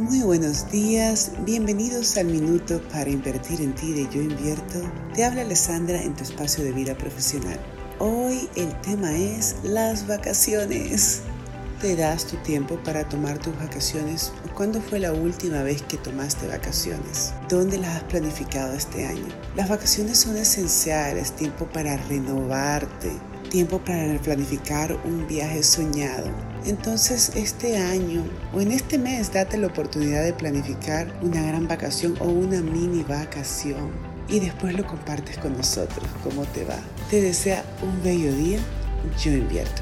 Muy buenos días, bienvenidos al Minuto para Invertir en Ti de Yo Invierto. Te habla Alessandra en tu espacio de vida profesional. Hoy el tema es las vacaciones. ¿Te das tu tiempo para tomar tus vacaciones? ¿Cuándo fue la última vez que tomaste vacaciones? ¿Dónde las has planificado este año? Las vacaciones son esenciales, tiempo para renovarte, tiempo para planificar un viaje soñado. Entonces este año o en este mes date la oportunidad de planificar una gran vacación o una mini vacación y después lo compartes con nosotros, cómo te va. Te desea un bello día, yo invierto.